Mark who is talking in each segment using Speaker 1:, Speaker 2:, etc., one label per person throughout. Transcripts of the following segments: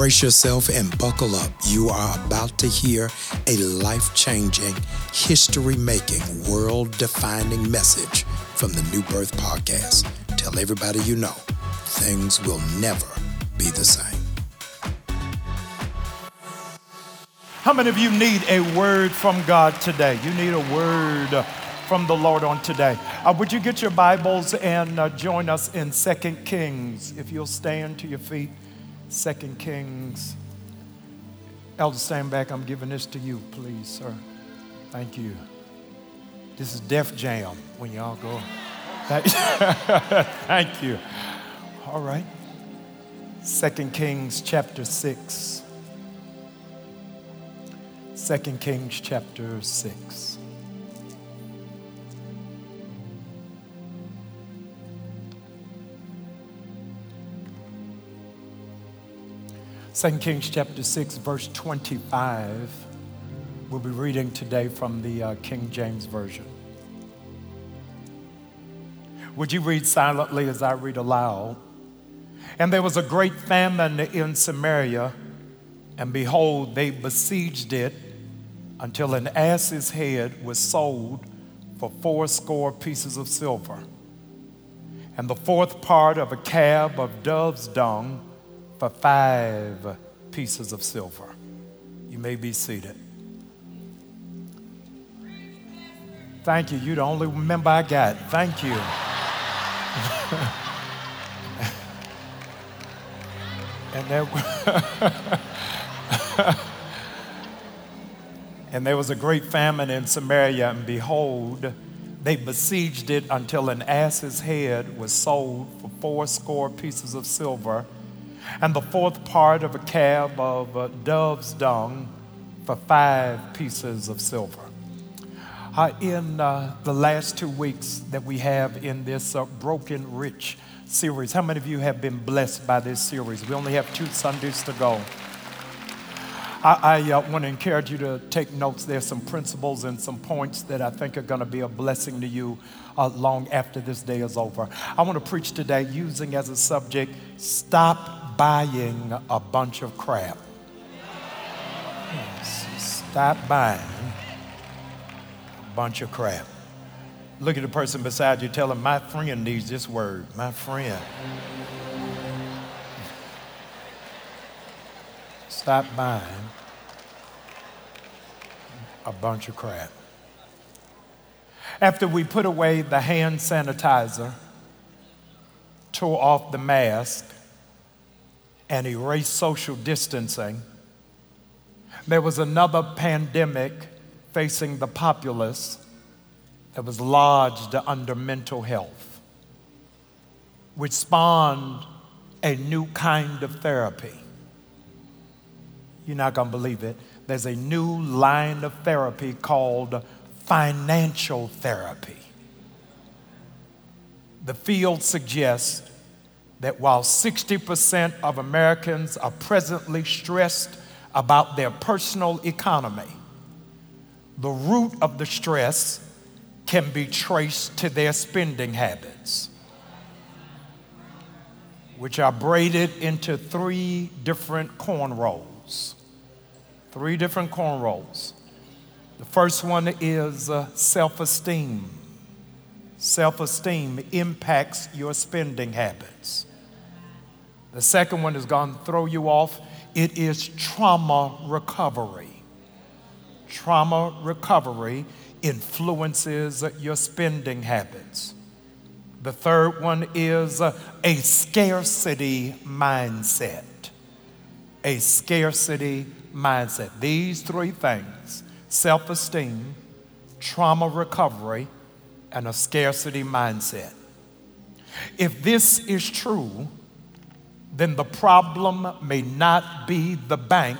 Speaker 1: Brace yourself and buckle up. You are about to hear a life changing, history making, world defining message from the New Birth Podcast. Tell everybody you know things will never be the same.
Speaker 2: How many of you need a word from God today? You need a word from the Lord on today. Uh, would you get your Bibles and uh, join us in Second Kings? If you'll stand to your feet, Second Kings. Elder, stand back. I'm giving this to you, please, sir. Thank you. This is Def Jam when y'all go. Thank you. All right. Second Kings chapter 6. 2 Kings chapter 6. Second Kings chapter 6, verse 25. We'll be reading today from the uh, King James Version. Would you read silently as I read aloud? And there was a great famine in Samaria, and behold, they besieged it until an ass's head was sold for fourscore pieces of silver, and the fourth part of a cab of dove's dung for five pieces of silver. You may be seated. Thank you. You're the only member I got. Thank you. and there And there was a great famine in Samaria, and behold, they besieged it until an ass's head was sold for fourscore pieces of silver, and the fourth part of a cab of dove's dung for five pieces of silver. Uh, in uh, the last two weeks that we have in this uh, Broken Rich series, how many of you have been blessed by this series? We only have two Sundays to go. I, I uh, want to encourage you to take notes. There's some principles and some points that I think are going to be a blessing to you uh, long after this day is over. I want to preach today using as a subject stop buying a bunch of crap. Stop buying a bunch of crap. Look at the person beside you, tell him, My friend needs this word. My friend. Stop buying a bunch of crap. After we put away the hand sanitizer, tore off the mask, and erase social distancing, there was another pandemic facing the populace that was lodged under mental health, which spawned a new kind of therapy you're not going to believe it. There's a new line of therapy called financial therapy. The field suggests that while 60% of Americans are presently stressed about their personal economy, the root of the stress can be traced to their spending habits, which are braided into three different cornrows three different cornrows. The first one is uh, self esteem. Self esteem impacts your spending habits. The second one is going to throw you off. It is trauma recovery. Trauma recovery influences your spending habits. The third one is a scarcity mindset. A scarcity mindset. These three things self esteem, trauma recovery, and a scarcity mindset. If this is true, then the problem may not be the bank,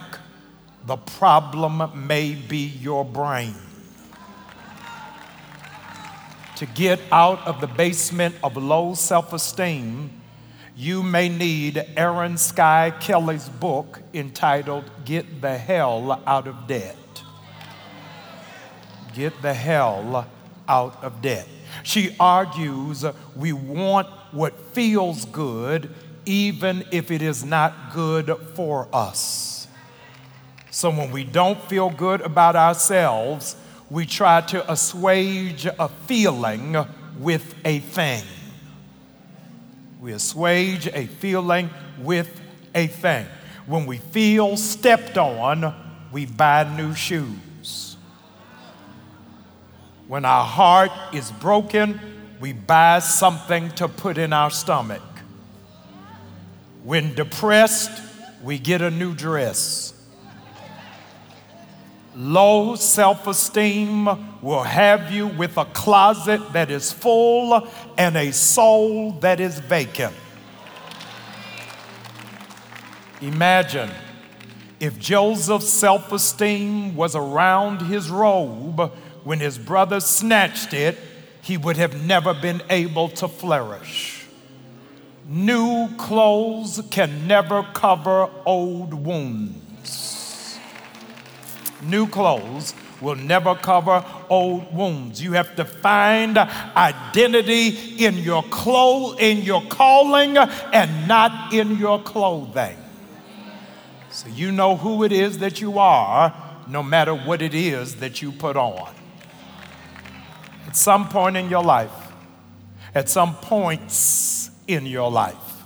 Speaker 2: the problem may be your brain. To get out of the basement of low self esteem, you may need Erin Skye Kelly's book entitled Get the Hell Out of Debt. Get the hell out of debt. She argues we want what feels good even if it is not good for us. So when we don't feel good about ourselves, we try to assuage a feeling with a thing. We assuage a feeling with a thing. When we feel stepped on, we buy new shoes. When our heart is broken, we buy something to put in our stomach. When depressed, we get a new dress. Low self esteem will have you with a closet that is full and a soul that is vacant. Imagine if Joseph's self esteem was around his robe when his brothers snatched it, he would have never been able to flourish. New clothes can never cover old wounds. New clothes will never cover old wounds. You have to find identity in your clothes, in your calling, and not in your clothing. So you know who it is that you are, no matter what it is that you put on. At some point in your life, at some points in your life,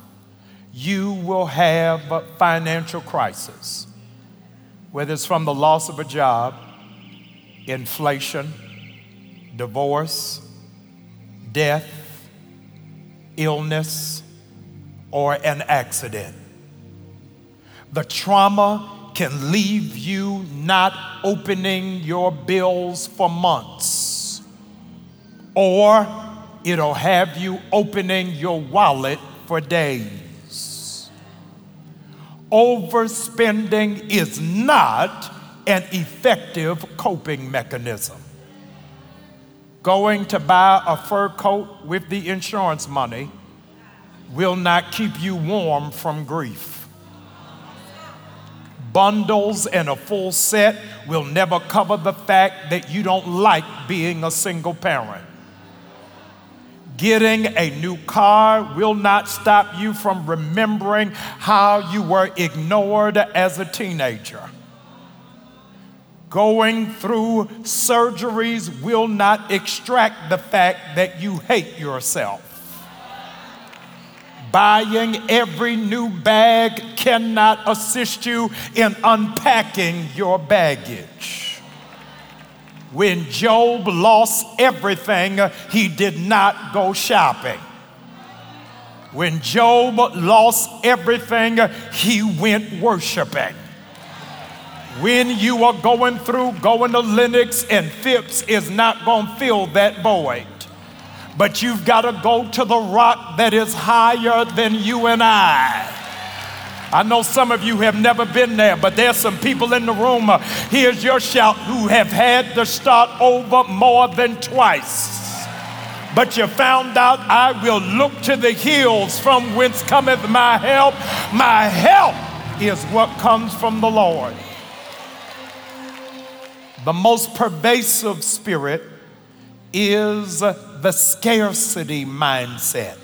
Speaker 2: you will have a financial crisis, whether it's from the loss of a job, inflation, divorce, death, illness, or an accident. The trauma can leave you not opening your bills for months or it'll have you opening your wallet for days. Overspending is not an effective coping mechanism. Going to buy a fur coat with the insurance money will not keep you warm from grief. Bundles and a full set will never cover the fact that you don't like being a single parent. Getting a new car will not stop you from remembering how you were ignored as a teenager. Going through surgeries will not extract the fact that you hate yourself. Buying every new bag cannot assist you in unpacking your baggage. When Job lost everything, he did not go shopping. When Job lost everything, he went worshiping. When you are going through, going to Lenox and Phipps is not going to fill that void. But you've got to go to the rock that is higher than you and I. I know some of you have never been there, but there's some people in the room. Uh, here's your shout who have had to start over more than twice. But you found out I will look to the hills from whence cometh my help. My help is what comes from the Lord. The most pervasive spirit is the scarcity mindset.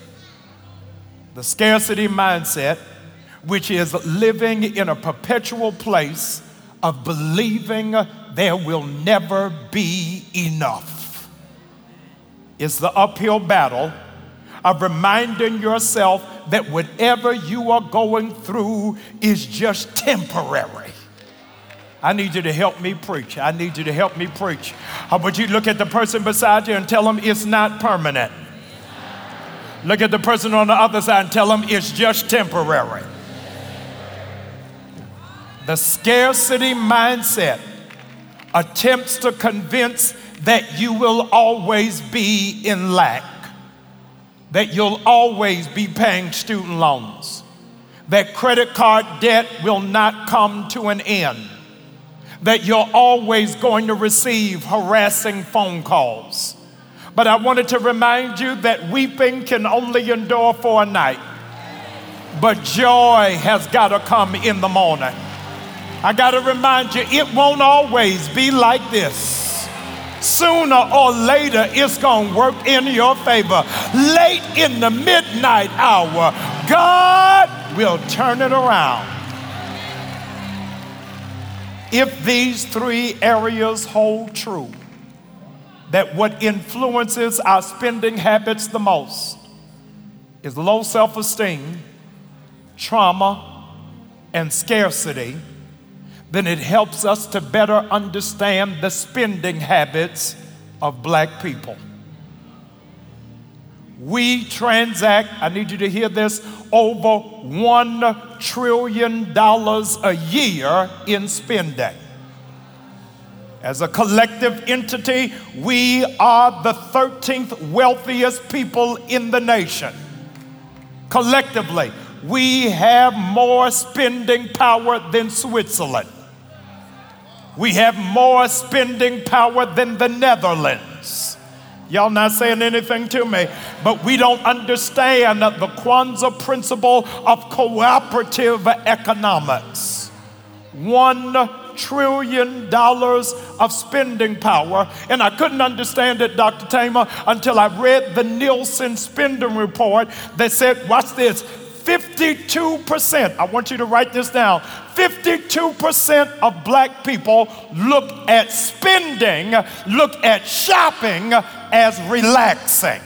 Speaker 2: The scarcity mindset which is living in a perpetual place of believing there will never be enough. It's the uphill battle of reminding yourself that whatever you are going through is just temporary. I need you to help me preach. I need you to help me preach. How about you look at the person beside you and tell them it's not permanent? Look at the person on the other side and tell them it's just temporary. The scarcity mindset attempts to convince that you will always be in lack, that you'll always be paying student loans, that credit card debt will not come to an end, that you're always going to receive harassing phone calls. But I wanted to remind you that weeping can only endure for a night, but joy has got to come in the morning. I got to remind you, it won't always be like this. sooner or later it's going to work in your favor. Late in the midnight hour, God will turn it around. If these three areas hold true, that what influences our spending habits the most is low self esteem, trauma, and scarcity, then it helps us to better understand the spending habits of black people. We transact, I need you to hear this, over $1 trillion a year in spending. As a collective entity, we are the 13th wealthiest people in the nation. Collectively, we have more spending power than Switzerland. We have more spending power than the Netherlands. Y'all not saying anything to me, but we don't understand the Kwanzaa principle of cooperative economics. One trillion dollars of spending power. And I couldn't understand it, Dr. Tamer, until I read the Nielsen spending report that said, watch this, 52%, I want you to write this down 52% of black people look at spending, look at shopping as relaxing.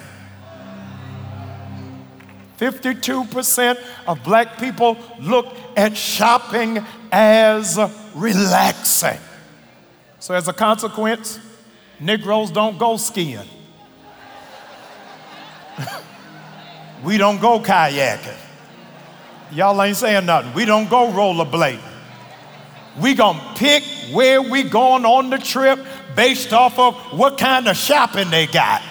Speaker 2: 52% of black people look at shopping as relaxing. So, as a consequence, Negroes don't go skiing. we don't go kayaking. Y'all ain't saying nothing. We don't go rollerblading. We gonna pick where we going on the trip based off of what kind of shopping they got.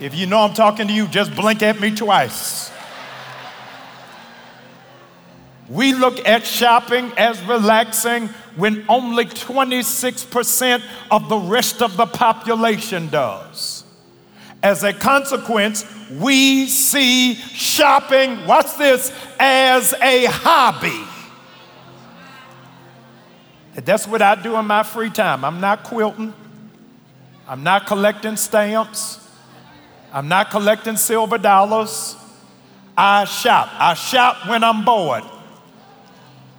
Speaker 2: If you know I'm talking to you, just blink at me twice. We look at shopping as relaxing when only 26% of the rest of the population does. As a consequence, we see shopping, watch this, as a hobby. That's what I do in my free time. I'm not quilting, I'm not collecting stamps, I'm not collecting silver dollars. I shop. I shop when I'm bored.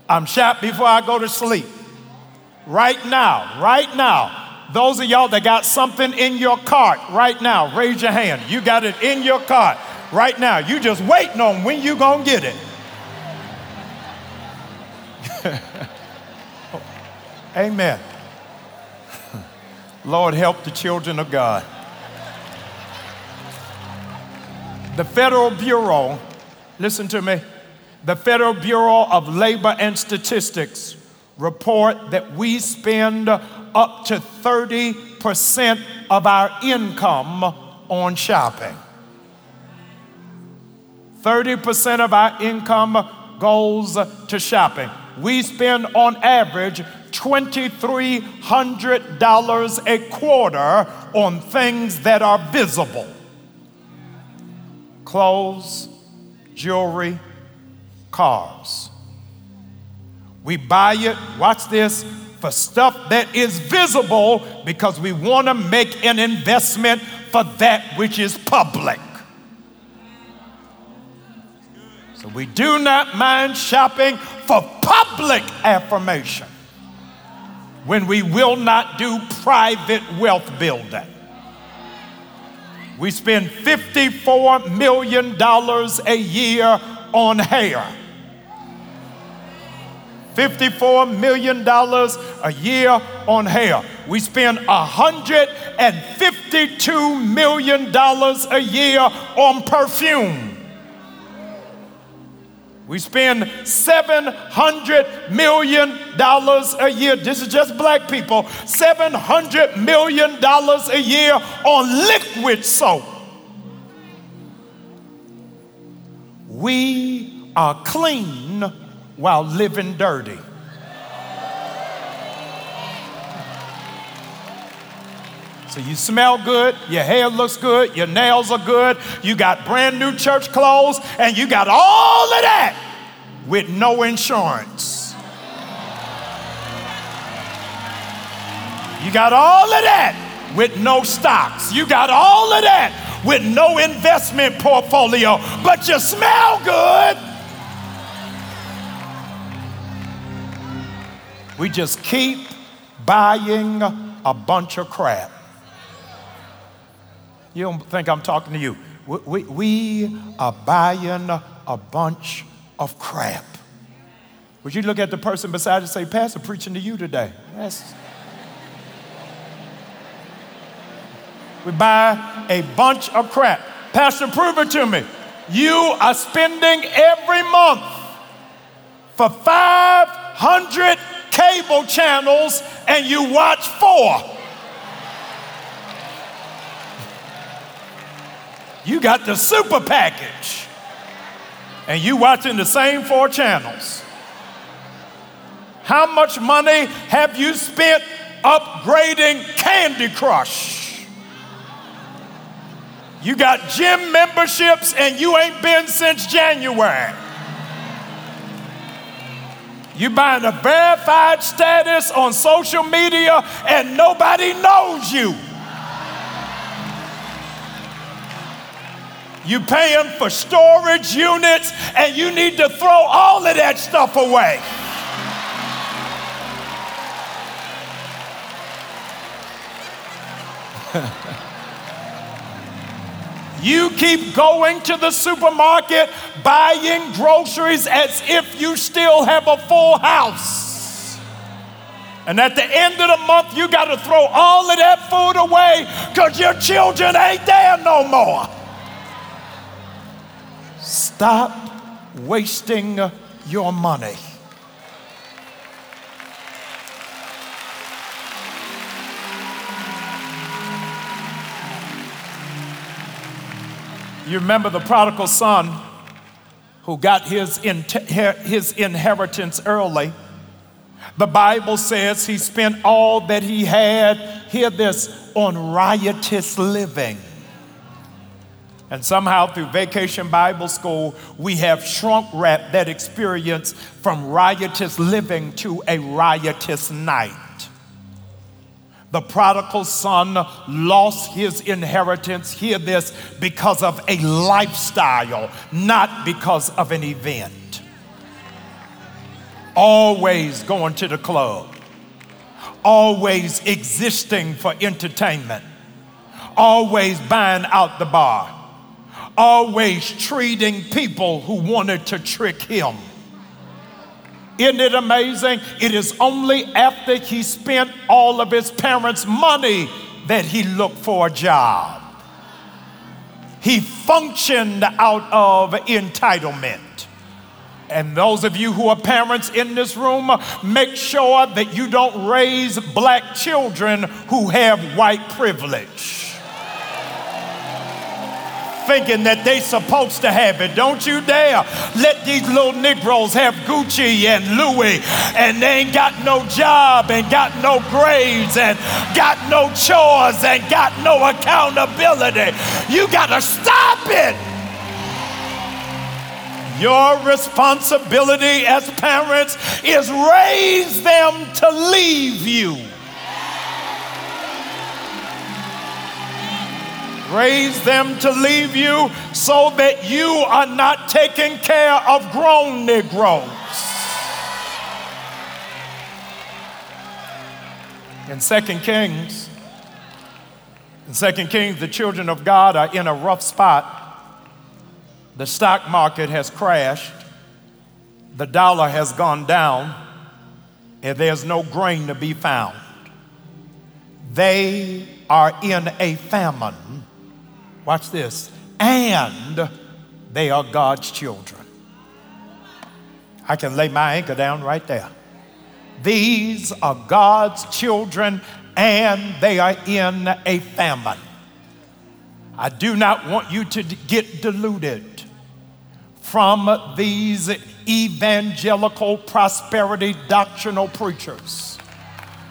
Speaker 2: I'm shop before I go to sleep. Right now, right now, those of y'all that got something in your cart right now, raise your hand. You got it in your cart right now. You just waiting on when you gonna get it. Amen. Lord, help the children of God. The Federal Bureau, listen to me, the Federal Bureau of Labor and Statistics report that we spend up to 30% of our income on shopping. 30% of our income goes to shopping. We spend on average $2,300 a quarter on things that are visible clothes, jewelry, cars. We buy it, watch this, for stuff that is visible because we want to make an investment for that which is public. So we do not mind shopping for public affirmation when we will not do private wealth building. We spend $54 million a year on hair. $54 million a year on hair. We spend $152 million a year on perfume. We spend $700 million a year. This is just black people. $700 million a year on liquid soap. We are clean while living dirty. So you smell good, your hair looks good, your nails are good, you got brand new church clothes, and you got all of that with no insurance. You got all of that with no stocks. You got all of that with no investment portfolio, but you smell good. We just keep buying a bunch of crap. You don't think I'm talking to you. We, we, we are buying a bunch of crap. Would you look at the person beside you and say, Pastor, preaching to you today? That's, we buy a bunch of crap. Pastor, prove it to me. You are spending every month for 500 cable channels and you watch four. You got the super package and you watching the same four channels. How much money have you spent upgrading Candy Crush? You got gym memberships and you ain't been since January. You buying a verified status on social media and nobody knows you. You paying for storage units and you need to throw all of that stuff away. You keep going to the supermarket buying groceries as if you still have a full house. And at the end of the month, you got to throw all of that food away because your children ain't there no more. Stop wasting your money. You remember the prodigal son who got his, his inheritance early. The Bible says he spent all that he had, hear this, on riotous living. And somehow through Vacation Bible School, we have shrunk wrapped that experience from riotous living to a riotous night. The prodigal son lost his inheritance, hear this, because of a lifestyle, not because of an event. Always going to the club, always existing for entertainment, always buying out the bar always treating people who wanted to trick him. Isn't it amazing? It is only after he spent all of his parents' money that he looked for a job. He functioned out of entitlement. And those of you who are parents in this room, make sure that you don't raise black children who have white privilege thinking that they supposed to have it. Don't you dare let these little Negroes have Gucci and Louis and they ain't got no job and got no grades and got no chores and got no accountability. You got to stop it. Your responsibility as parents is raise them to leave you. Raise them to leave you so that you are not taking care of grown Negroes. In Second Kings, in Second Kings, the children of God are in a rough spot. The stock market has crashed, the dollar has gone down, and there's no grain to be found. They are in a famine Watch this. And they are God's children. I can lay my anchor down right there. These are God's children and they are in a famine. I do not want you to get deluded from these evangelical prosperity doctrinal preachers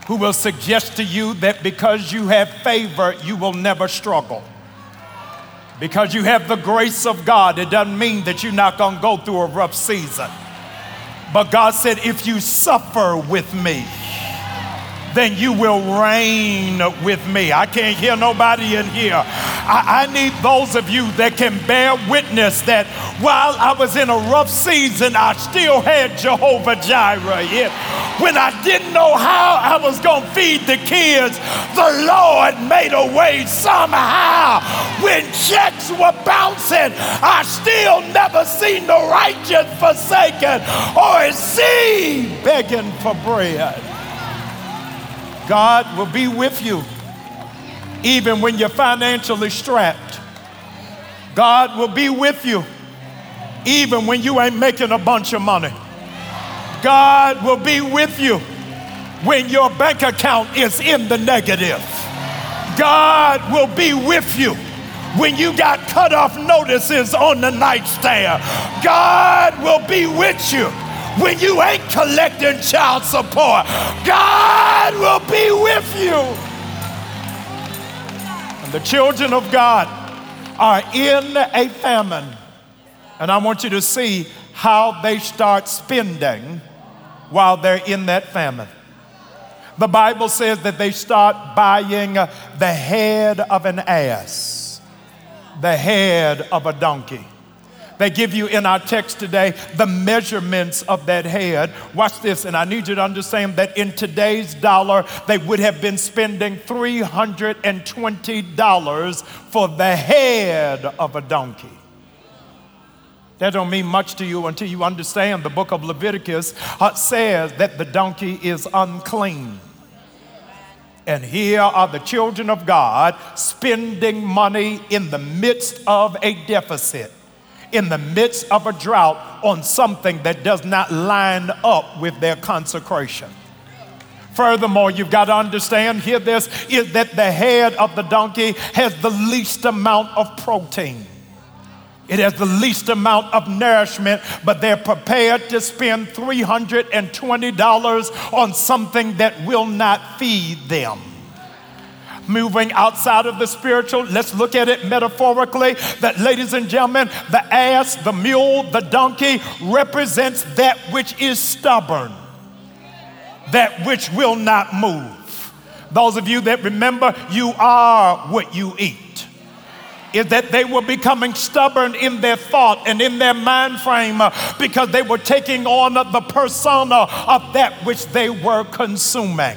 Speaker 2: who will suggest to you that because you have favor, you will never struggle. Because you have the grace of God, it doesn't mean that you're not going to go through a rough season. But God said, if you suffer with me, then you will reign with me. I can't hear nobody in here. I, I, need those of you that can bear witness that while I was in a rough season, I still had Jehovah Jireh. Yeah. When I didn't know how I was going to feed the kids, the Lord made a way somehow. When checks were bouncing, I still never seen the righteous forsaken or his seed begging for bread. God will be with you even when you're financially strapped. God will be with you even when you ain't making a bunch of money. God will be with you when your bank account is in the negative. God will be with you when you got cut off notices on the nightstand. God will be with you when you ain't collecting child support. God will be with you. The children of God are in a famine. And I want you to see how they start spending while they're in that famine. The Bible says that they start buying the head of an ass, the head of a donkey. They give you in our text today the measurements of that head. Watch this, and I need you to understand that in today's dollar, they would have been spending $320 for the head of a donkey. That don't mean much to you until you understand the book of Leviticus uh, says that the donkey is unclean. And here are the children of God spending money in the midst of a deficit in the midst of a drought on something that does not line up with their consecration. Furthermore, you've got to understand, hear this, is that the head of the donkey has the least amount of protein. It has the least amount of nourishment, but they're prepared to spend $320 on something that will not feed them moving outside of the spiritual. Let's look at it metaphorically that, ladies and gentlemen, the ass, the mule, the donkey represents that which is stubborn, that which will not move. Those of you that remember, you are what you eat is that they were becoming stubborn in their thought and in their mind frame uh, because they were taking on the persona of that which they were consuming.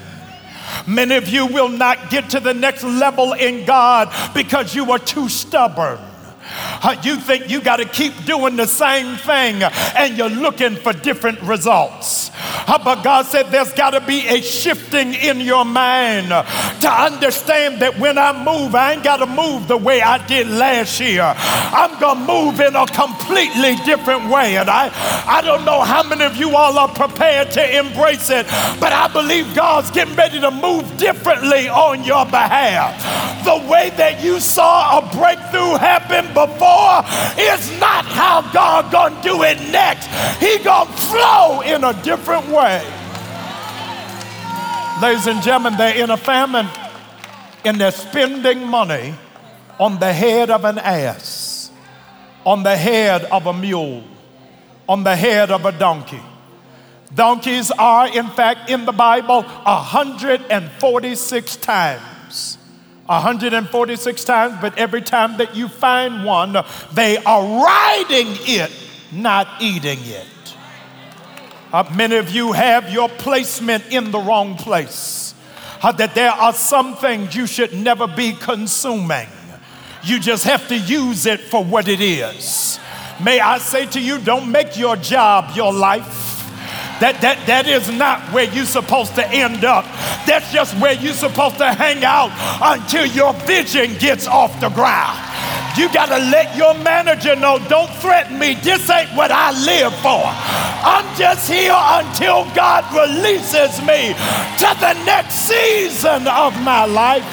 Speaker 2: Many of you will not get to the next level in God because you are too stubborn. Uh, you think you got to keep doing the same thing and you're looking for different results. But God said there's got to be a shifting in your mind to understand that when I move, I ain't got to move the way I did last year. I'm going to move in a completely different way. And I, I don't know how many of you all are prepared to embrace it, but I believe God's getting ready to move differently on your behalf. The way that you saw a breakthrough happen before is not how God gonna do it next. He gonna flow in a different way. Ladies and gentlemen, they're in a famine and they're spending money on the head of an ass, on the head of a mule, on the head of a donkey. Donkeys are, in fact, in the Bible 146 times 146 times, but every time that you find one, they are riding it, not eating it. Uh, many of you have your placement in the wrong place. Uh, that there are some things you should never be consuming. You just have to use it for what it is. May I say to you, don't make your job your life. That, that, that is not where you're supposed to end up. That's just where you're supposed to hang out until your vision gets off the ground. You got to let your manager know don't threaten me. This ain't what I live for. I'm just here until God releases me to the next season of my life.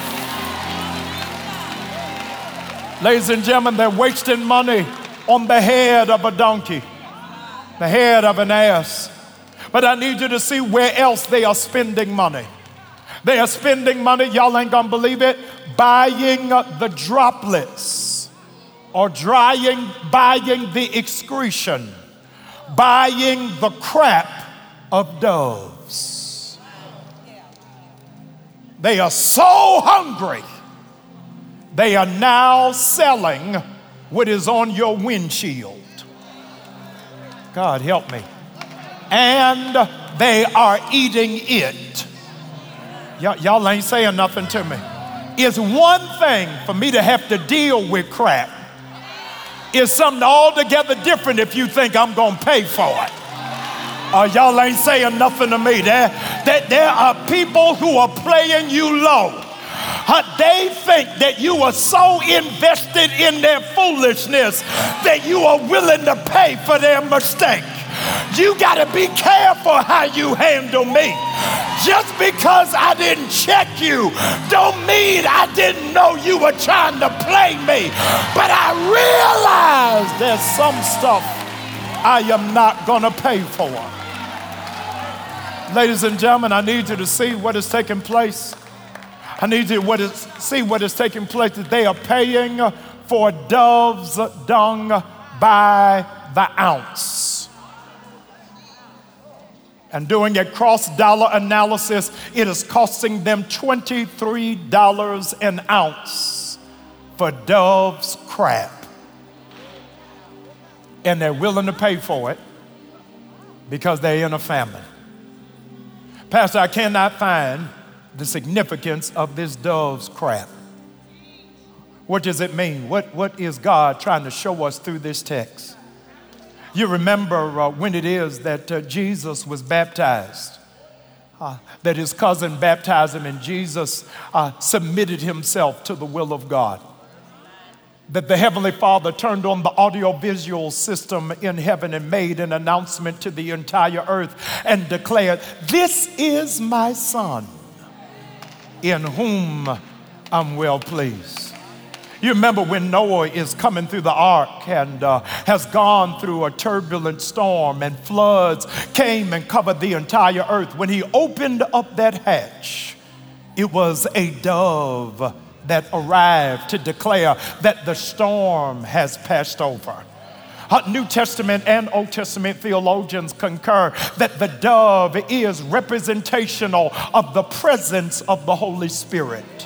Speaker 2: Ladies and gentlemen, they're wasting money on the head of a donkey, the head of an ass. But I need you to see where else they are spending money. They are spending money, y'all ain't gonna believe it, buying the droplets or drying, buying the excretion, buying the crap of doves. They are so hungry, they are now selling what is on your windshield. God help me. And they are eating it. Y- y'all ain't saying nothing to me. It's one thing for me to have to deal with crap. It's something altogether different if you think I'm gonna pay for it. Uh, y'all ain't saying nothing to me. There, there, there are people who are playing you low. Uh, they think that you are so invested in their foolishness that you are willing to pay for their mistake. You got to be careful how you handle me. Just because I didn't check you don't mean I didn't know you were trying to play me. But I realize there's some stuff I am not going to pay for. Ladies and gentlemen, I need you to see what is taking place. I need you to see what is taking place that they are paying for dove's dung by the ounce. And doing a cross dollar analysis, it is costing them $23 an ounce for dove's crap. And they're willing to pay for it because they're in a famine. Pastor, I cannot find the significance of this dove's crap. What does it mean? What, what is God trying to show us through this text? You remember uh, when it is that uh, Jesus was baptized, uh, that his cousin baptized him, and Jesus uh, submitted himself to the will of God that the Heavenly Father turned on the audiovisual system in heaven and made an announcement to the entire earth and declared, This is my Son, in whom I'm well pleased. You remember when Noah is coming through the ark and uh, has gone through a turbulent storm and floods came and covered the entire earth. When he opened up that hatch, it was a dove that arrived to declare that the storm has passed over. New Testament and Old Testament theologians concur that the dove is representational of the presence of the Holy Spirit.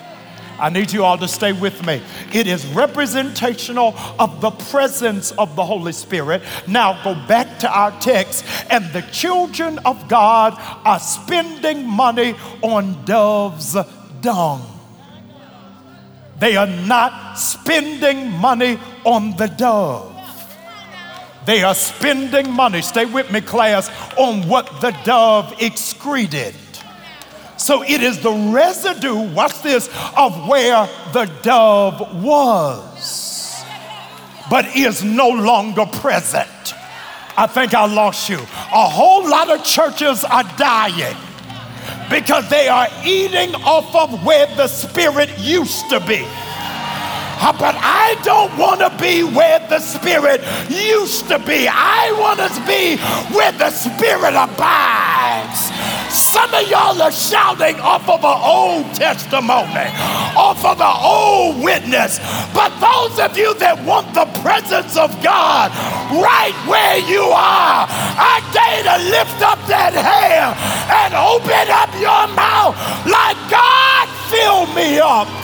Speaker 2: I need you all to stay with me. It is representational of the presence of the Holy Spirit. Now go back to our text, and the children of God are spending money on dove's dung. They are not spending money on the dove. They are spending money, stay with me, class, on what the dove excreted. So it is the residue, watch this, of where the dove was, but is no longer present. I think I lost you. A whole lot of churches are dying because they are eating off of where the Spirit used to be. Uh, but I don't want to be where the Spirit used to be. I want to be where the Spirit abides. Some of y'all are shouting off of an old testimony, off of an old witness. But those of you that want the presence of God right where you are, I dare to lift up that hand and open up your mouth like God, fill me up.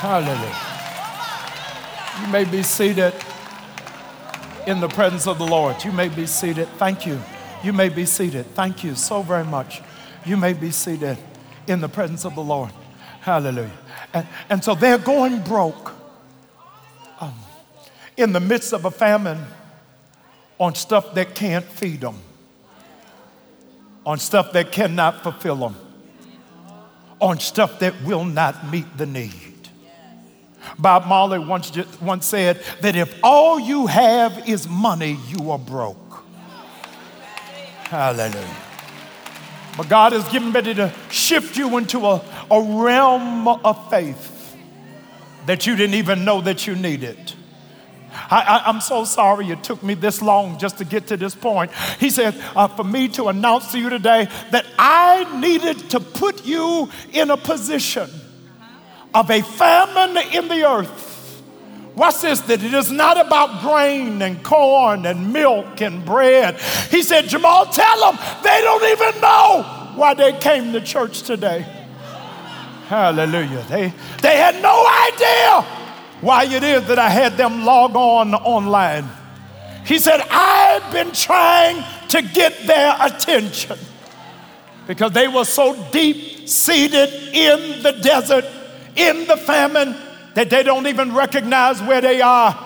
Speaker 2: Hallelujah. You may be seated in the presence of the Lord. You may be seated. Thank you. You may be seated. Thank you so very much. You may be seated in the presence of the Lord. Hallelujah. And, and so they're going broke um, in the midst of a famine on stuff that can't feed them, on stuff that cannot fulfill them, on stuff that will not meet the need. Bob Marley once, once said that if all you have is money, you are broke. Hallelujah. But God is getting ready to shift you into a, a realm of faith that you didn't even know that you needed. I, am so sorry it took me this long just to get to this point. He said, uh, for me to announce to you today that I needed to put you in a position of a famine in the earth Watch this, that it is not about grain and corn and milk and bread. He said, Jamal, tell them they don't even know why they came to church today. Hallelujah. They, they had no idea why it is that I had them log on online. He said, I've been trying to get their attention because they were so deep seated in the desert, in the famine, that they don't even recognize where they are.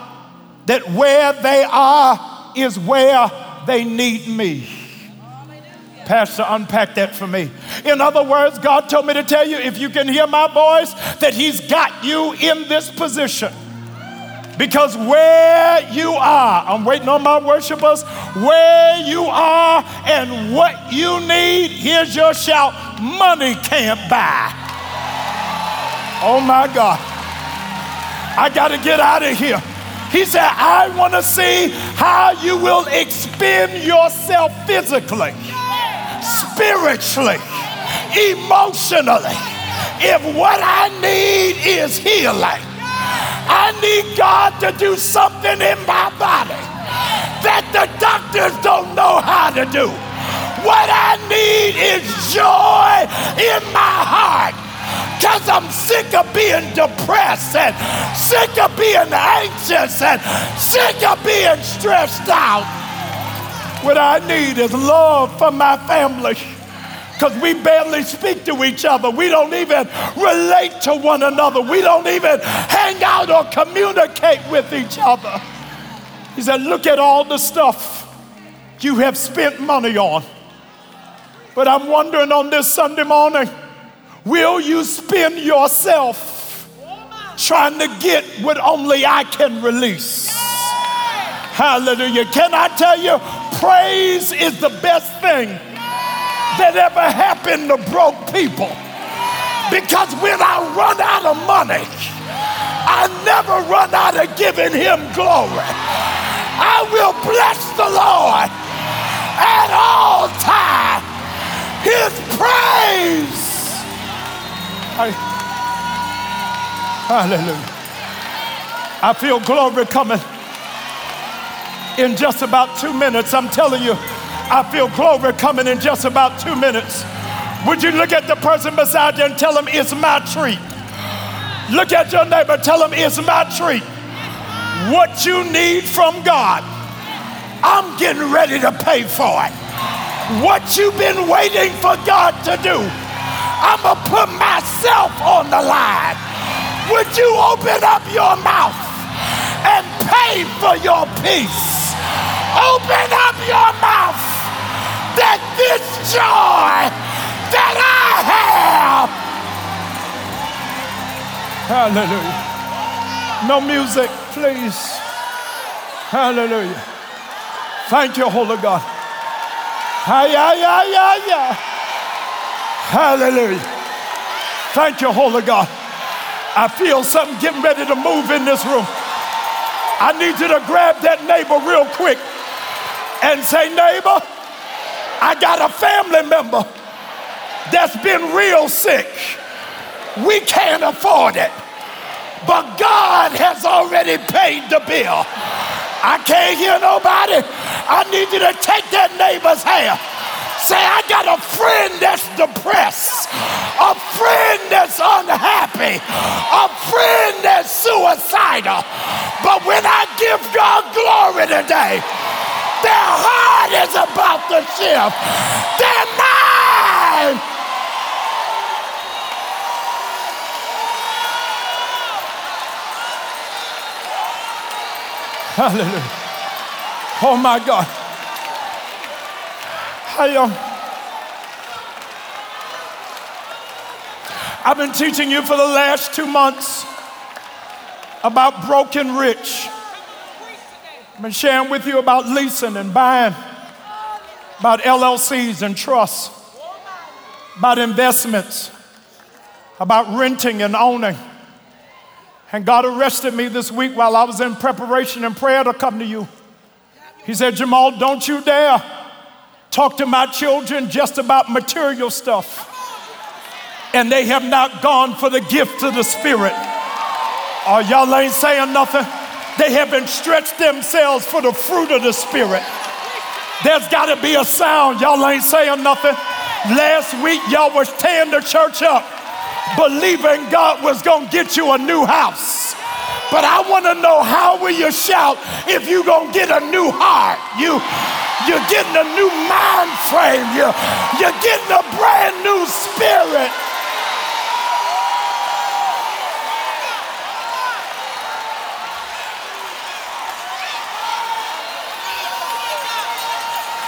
Speaker 2: That where they are is where they need me. Pastor, unpack that for me. In other words, God told me to tell you if you can hear my voice, that He's got you in this position. Because where you are, I'm waiting on my worshipers, where you are and what you need, here's your shout money can't buy. Oh my God. I got to get out of here. He said, I want to see how you will expend yourself physically, spiritually, emotionally. If what I need is healing, I need God to do something in my body that the doctors don't know how to do. What I need is joy in my heart because I'm sick of being depressed and sick of being anxious and sick of being stressed out. What I need is love for my family because we barely speak to each other. We don't even relate to one another. We don't even hang out or communicate with each other. He said, Look at all the stuff you have spent money on. But I'm wondering on this Sunday morning, will you spend yourself trying to get what only I can release? Hallelujah. Can I tell you, praise is the best thing that ever happened to broke people. Because when I run out of money, I never run out of giving him glory. I will bless the Lord at all times. His praise. Hallelujah. I feel glory coming in just about two minutes. I'm telling you. I feel glory coming in just about two minutes. Would you look at the person beside you and tell them it's my treat? Look at your neighbor, tell them it's my treat. What you need from God, I'm getting ready to pay for it. What you've been waiting for God to do, I'm gonna put myself on the line. Would you open up your mouth and pay for your peace? Open up your mouth that this joy that I have. Hallelujah. No music, please. Hallelujah. Thank you, Holy God. Hi, hi, hi. Hallelujah. Thank you, Holy God. I feel something getting ready to move in this room. I need you to grab that neighbor real quick and say, neighbor, I got a family member that's been real sick. We can't afford it, but God has already paid the bill. I can't hear nobody. I need you to take that neighbor's hand. Say, I got a friend that's depressed, a friend that's unhappy, a friend that's suicidal. But when I give God glory today, their heart is about to shift. Their mind. Hallelujah. Oh my God. I, um, I've been teaching you for the last two months about broken rich. I've been sharing with you about leasing and buying, about LLCs and trusts, about investments, about renting and owning. And God arrested me this week while I was in preparation and prayer to come to you. He said, Jamal, don't you dare talk to my children just about material stuff. And they have not gone for the gift of the Spirit. Oh, y'all ain't saying nothing. They haven't stretched themselves for the fruit of the Spirit. There's got to be a sound. Y'all ain't saying nothing. Last week, y'all was tearing the church up, believing God was going to get you a new house. But I want to know how will you shout if you going to get a new heart? You, you're getting a new mind frame. You're, you're getting a brand new spirit.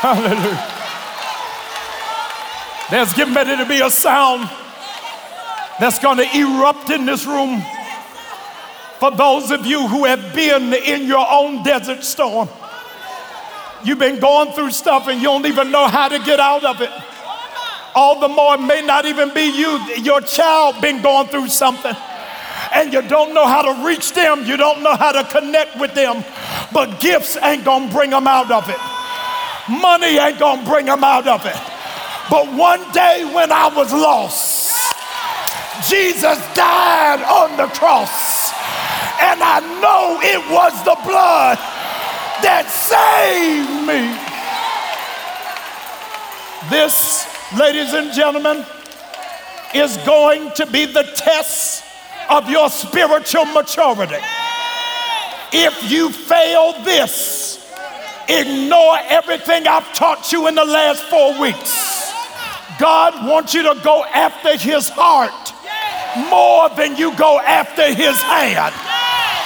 Speaker 2: Hallelujah. There's getting ready to be a sound that's going to erupt in this room. For those of you who have been in your own desert storm, you've been going through stuff and you don't even know how to get out of it. All the more, it may not even be you, your child been going through something and you don't know how to reach them, you don't know how to connect with them, but gifts ain't gonna bring them out of it. Money ain't gonna bring them out of it. But one day when I was lost, Jesus died on the cross. And I know it was the blood that saved me. This, ladies and gentlemen, is going to be the test of your spiritual maturity. If you fail this, Ignore everything I've taught you in the last four weeks. God wants you to go after his heart more than you go after his hand.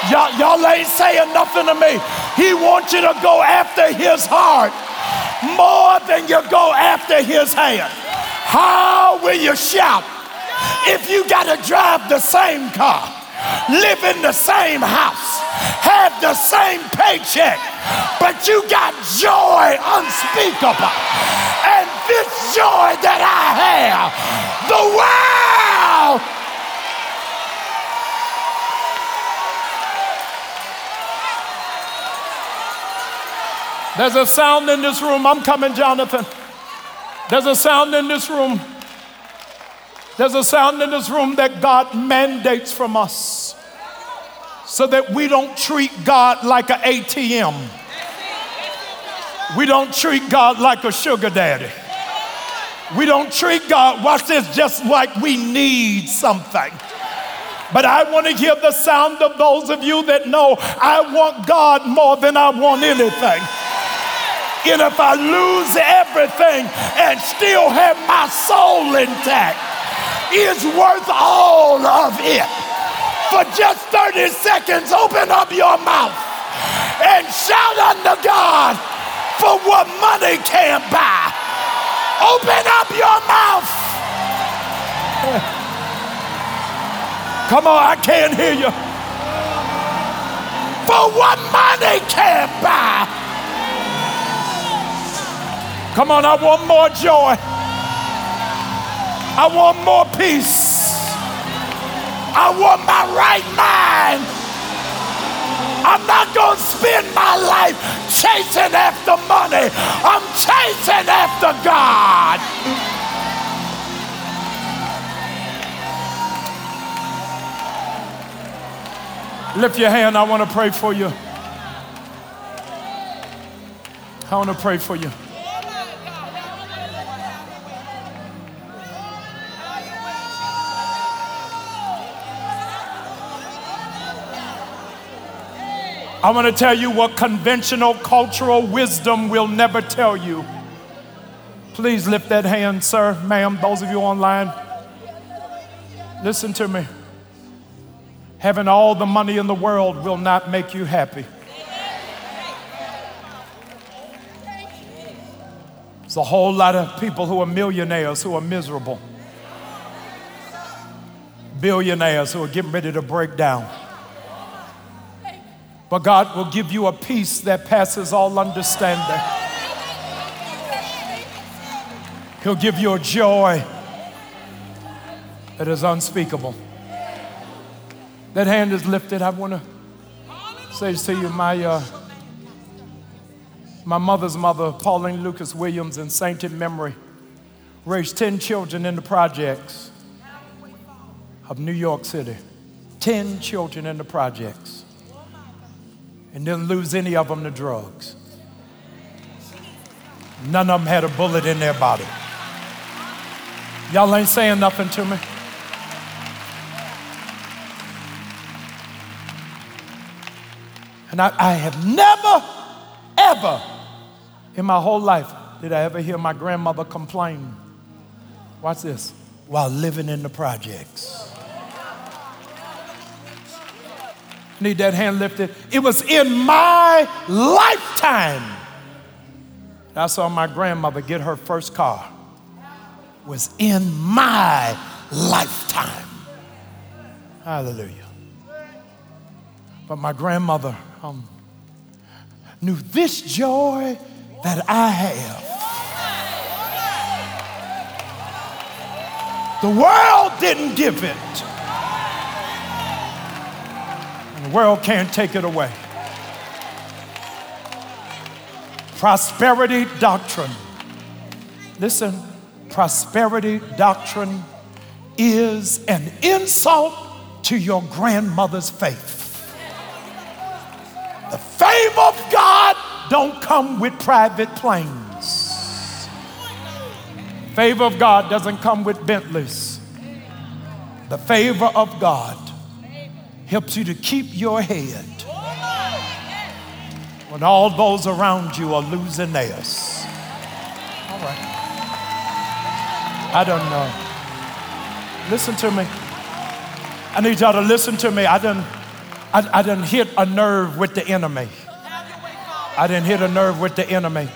Speaker 2: Y'all, y'all ain't saying nothing to me. He wants you to go after his heart more than you go after his hand. How will you shout if you got to drive the same car, live in the same house, have the same paycheck, but you got joy unspeakable. And this joy that I have, the world. There's a sound in this room. I'm coming, Jonathan. There's a sound in this room. There's a sound in this room that God mandates from us so that we don't treat God like an ATM. We don't treat God like a sugar daddy. We don't treat God, watch this, just like we need something. But I want to hear the sound of those of you that know I want God more than I want anything. And if I lose everything and still have my soul intact, it's worth all of it for just 30 seconds, open up your mouth and shout unto God for what money can't buy. Open up your mouth. Come on, I can't hear you. For what money can't buy. Come on, I want more joy. I want more peace. I want my right mind. I'm not going to spend my life chasing after money. I'm chasing after God. Lift your hand. I want to pray for you. I want to pray for you. I want to tell you what conventional cultural wisdom will never tell you. Please lift that hand, sir, ma'am, those of you online. Listen to me. Having all the money in the world will not make you happy. There's a whole lot of people who are millionaires who are miserable, billionaires who are getting ready to break down. But God will give you a peace that passes all understanding. He'll give you a joy that is unspeakable. That hand is lifted. I want to say to you, my, uh, my mother's mother, Pauline Lucas Williams, in sainted memory, raised 10 children in the projects of New York City. 10 children in the projects and didn't lose any of them to drugs. None of them had a bullet in their body. Y'all ain't saying nothing to me. And I, I have never, ever in my whole life did I ever hear my grandmother complain. Watch this. While living in the projects. Need that hand lifted. It was in my lifetime. I saw my grandmother get her first car. It Was in my lifetime. Hallelujah. But my grandmother um, knew this joy that I have. The world didn't give it. World can't take it away. Prosperity doctrine. Listen, prosperity doctrine is an insult to your grandmother's faith. The favor of God don't come with private planes. Favor of God doesn't come with Bentleys. The favor of God helps you to keep your head when all those around you are losing theirs. All right. I don't know. Listen to me. I need y'all to listen to me. I didn't, I, I didn't hit a nerve with the enemy. I didn't hit a nerve with the enemy.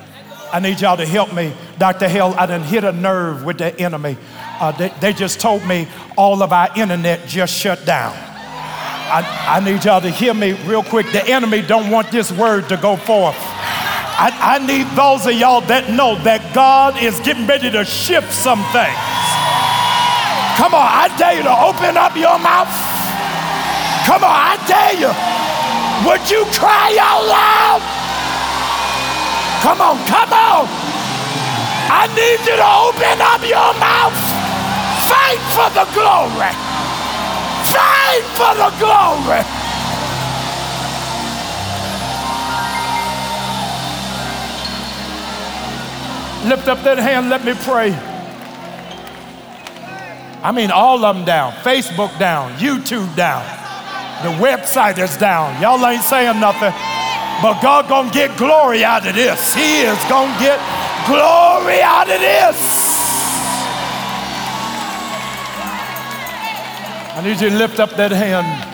Speaker 2: I need y'all to help me. Dr. Hell, I didn't hit a nerve with the enemy. Uh, they, they just told me all of our internet just shut down. I, I, need y'all to hear me real quick. The enemy don't want this word to go forth. I, I need those of y'all that know that God is getting ready to shift some things. Come on, I dare you to open up your mouth. Come on, I dare you. Would you cry out loud? Come on, come on. I need you to open up your mouth. Fight for the glory. Fight for the glory. Lift up that hand, let me pray. I mean, all of them down. Facebook down, YouTube down. The website is down. Y'all ain't saying nothing. But God gonna get glory out of this. He is gonna get glory out of this. I need you to lift up that hand.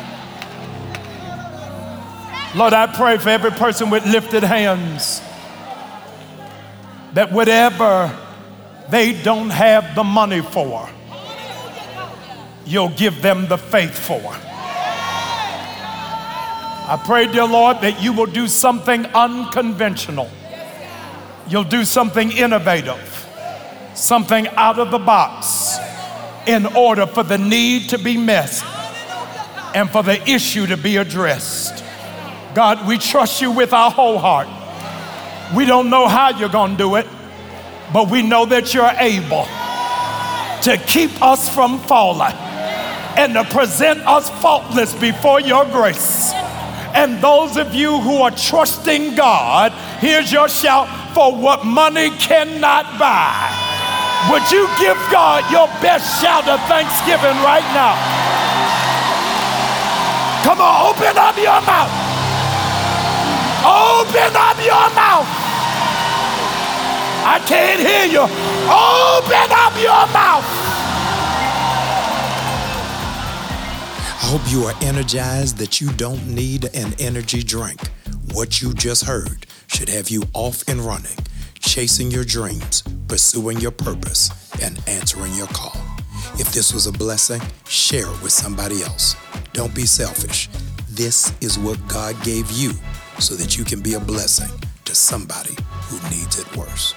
Speaker 2: Lord, I pray for every person with lifted hands that whatever they don't have the money for, you'll give them the faith for. I pray, dear Lord, that you will do something unconventional. You'll do something innovative, something out of the box in order for the need to be met and for the issue to be addressed. God, we trust you with our whole heart. We don't know how you're going to do it, but we know that you're able to keep us from falling and to present us faultless before your grace. And those of you who are trusting God, here's your shout for what money cannot buy. Would you give God your best shout of thanksgiving right now? Come on, open up your mouth. Open up your mouth. I can't hear you. Open up your mouth.
Speaker 1: I hope you are energized that you don't need an energy drink. What you just heard should have you off and running, chasing your dreams, pursuing your purpose, and answering your call. If this was a blessing, share it with somebody else. Don't be selfish. This is what God gave you so that you can be a blessing to somebody who needs it worse.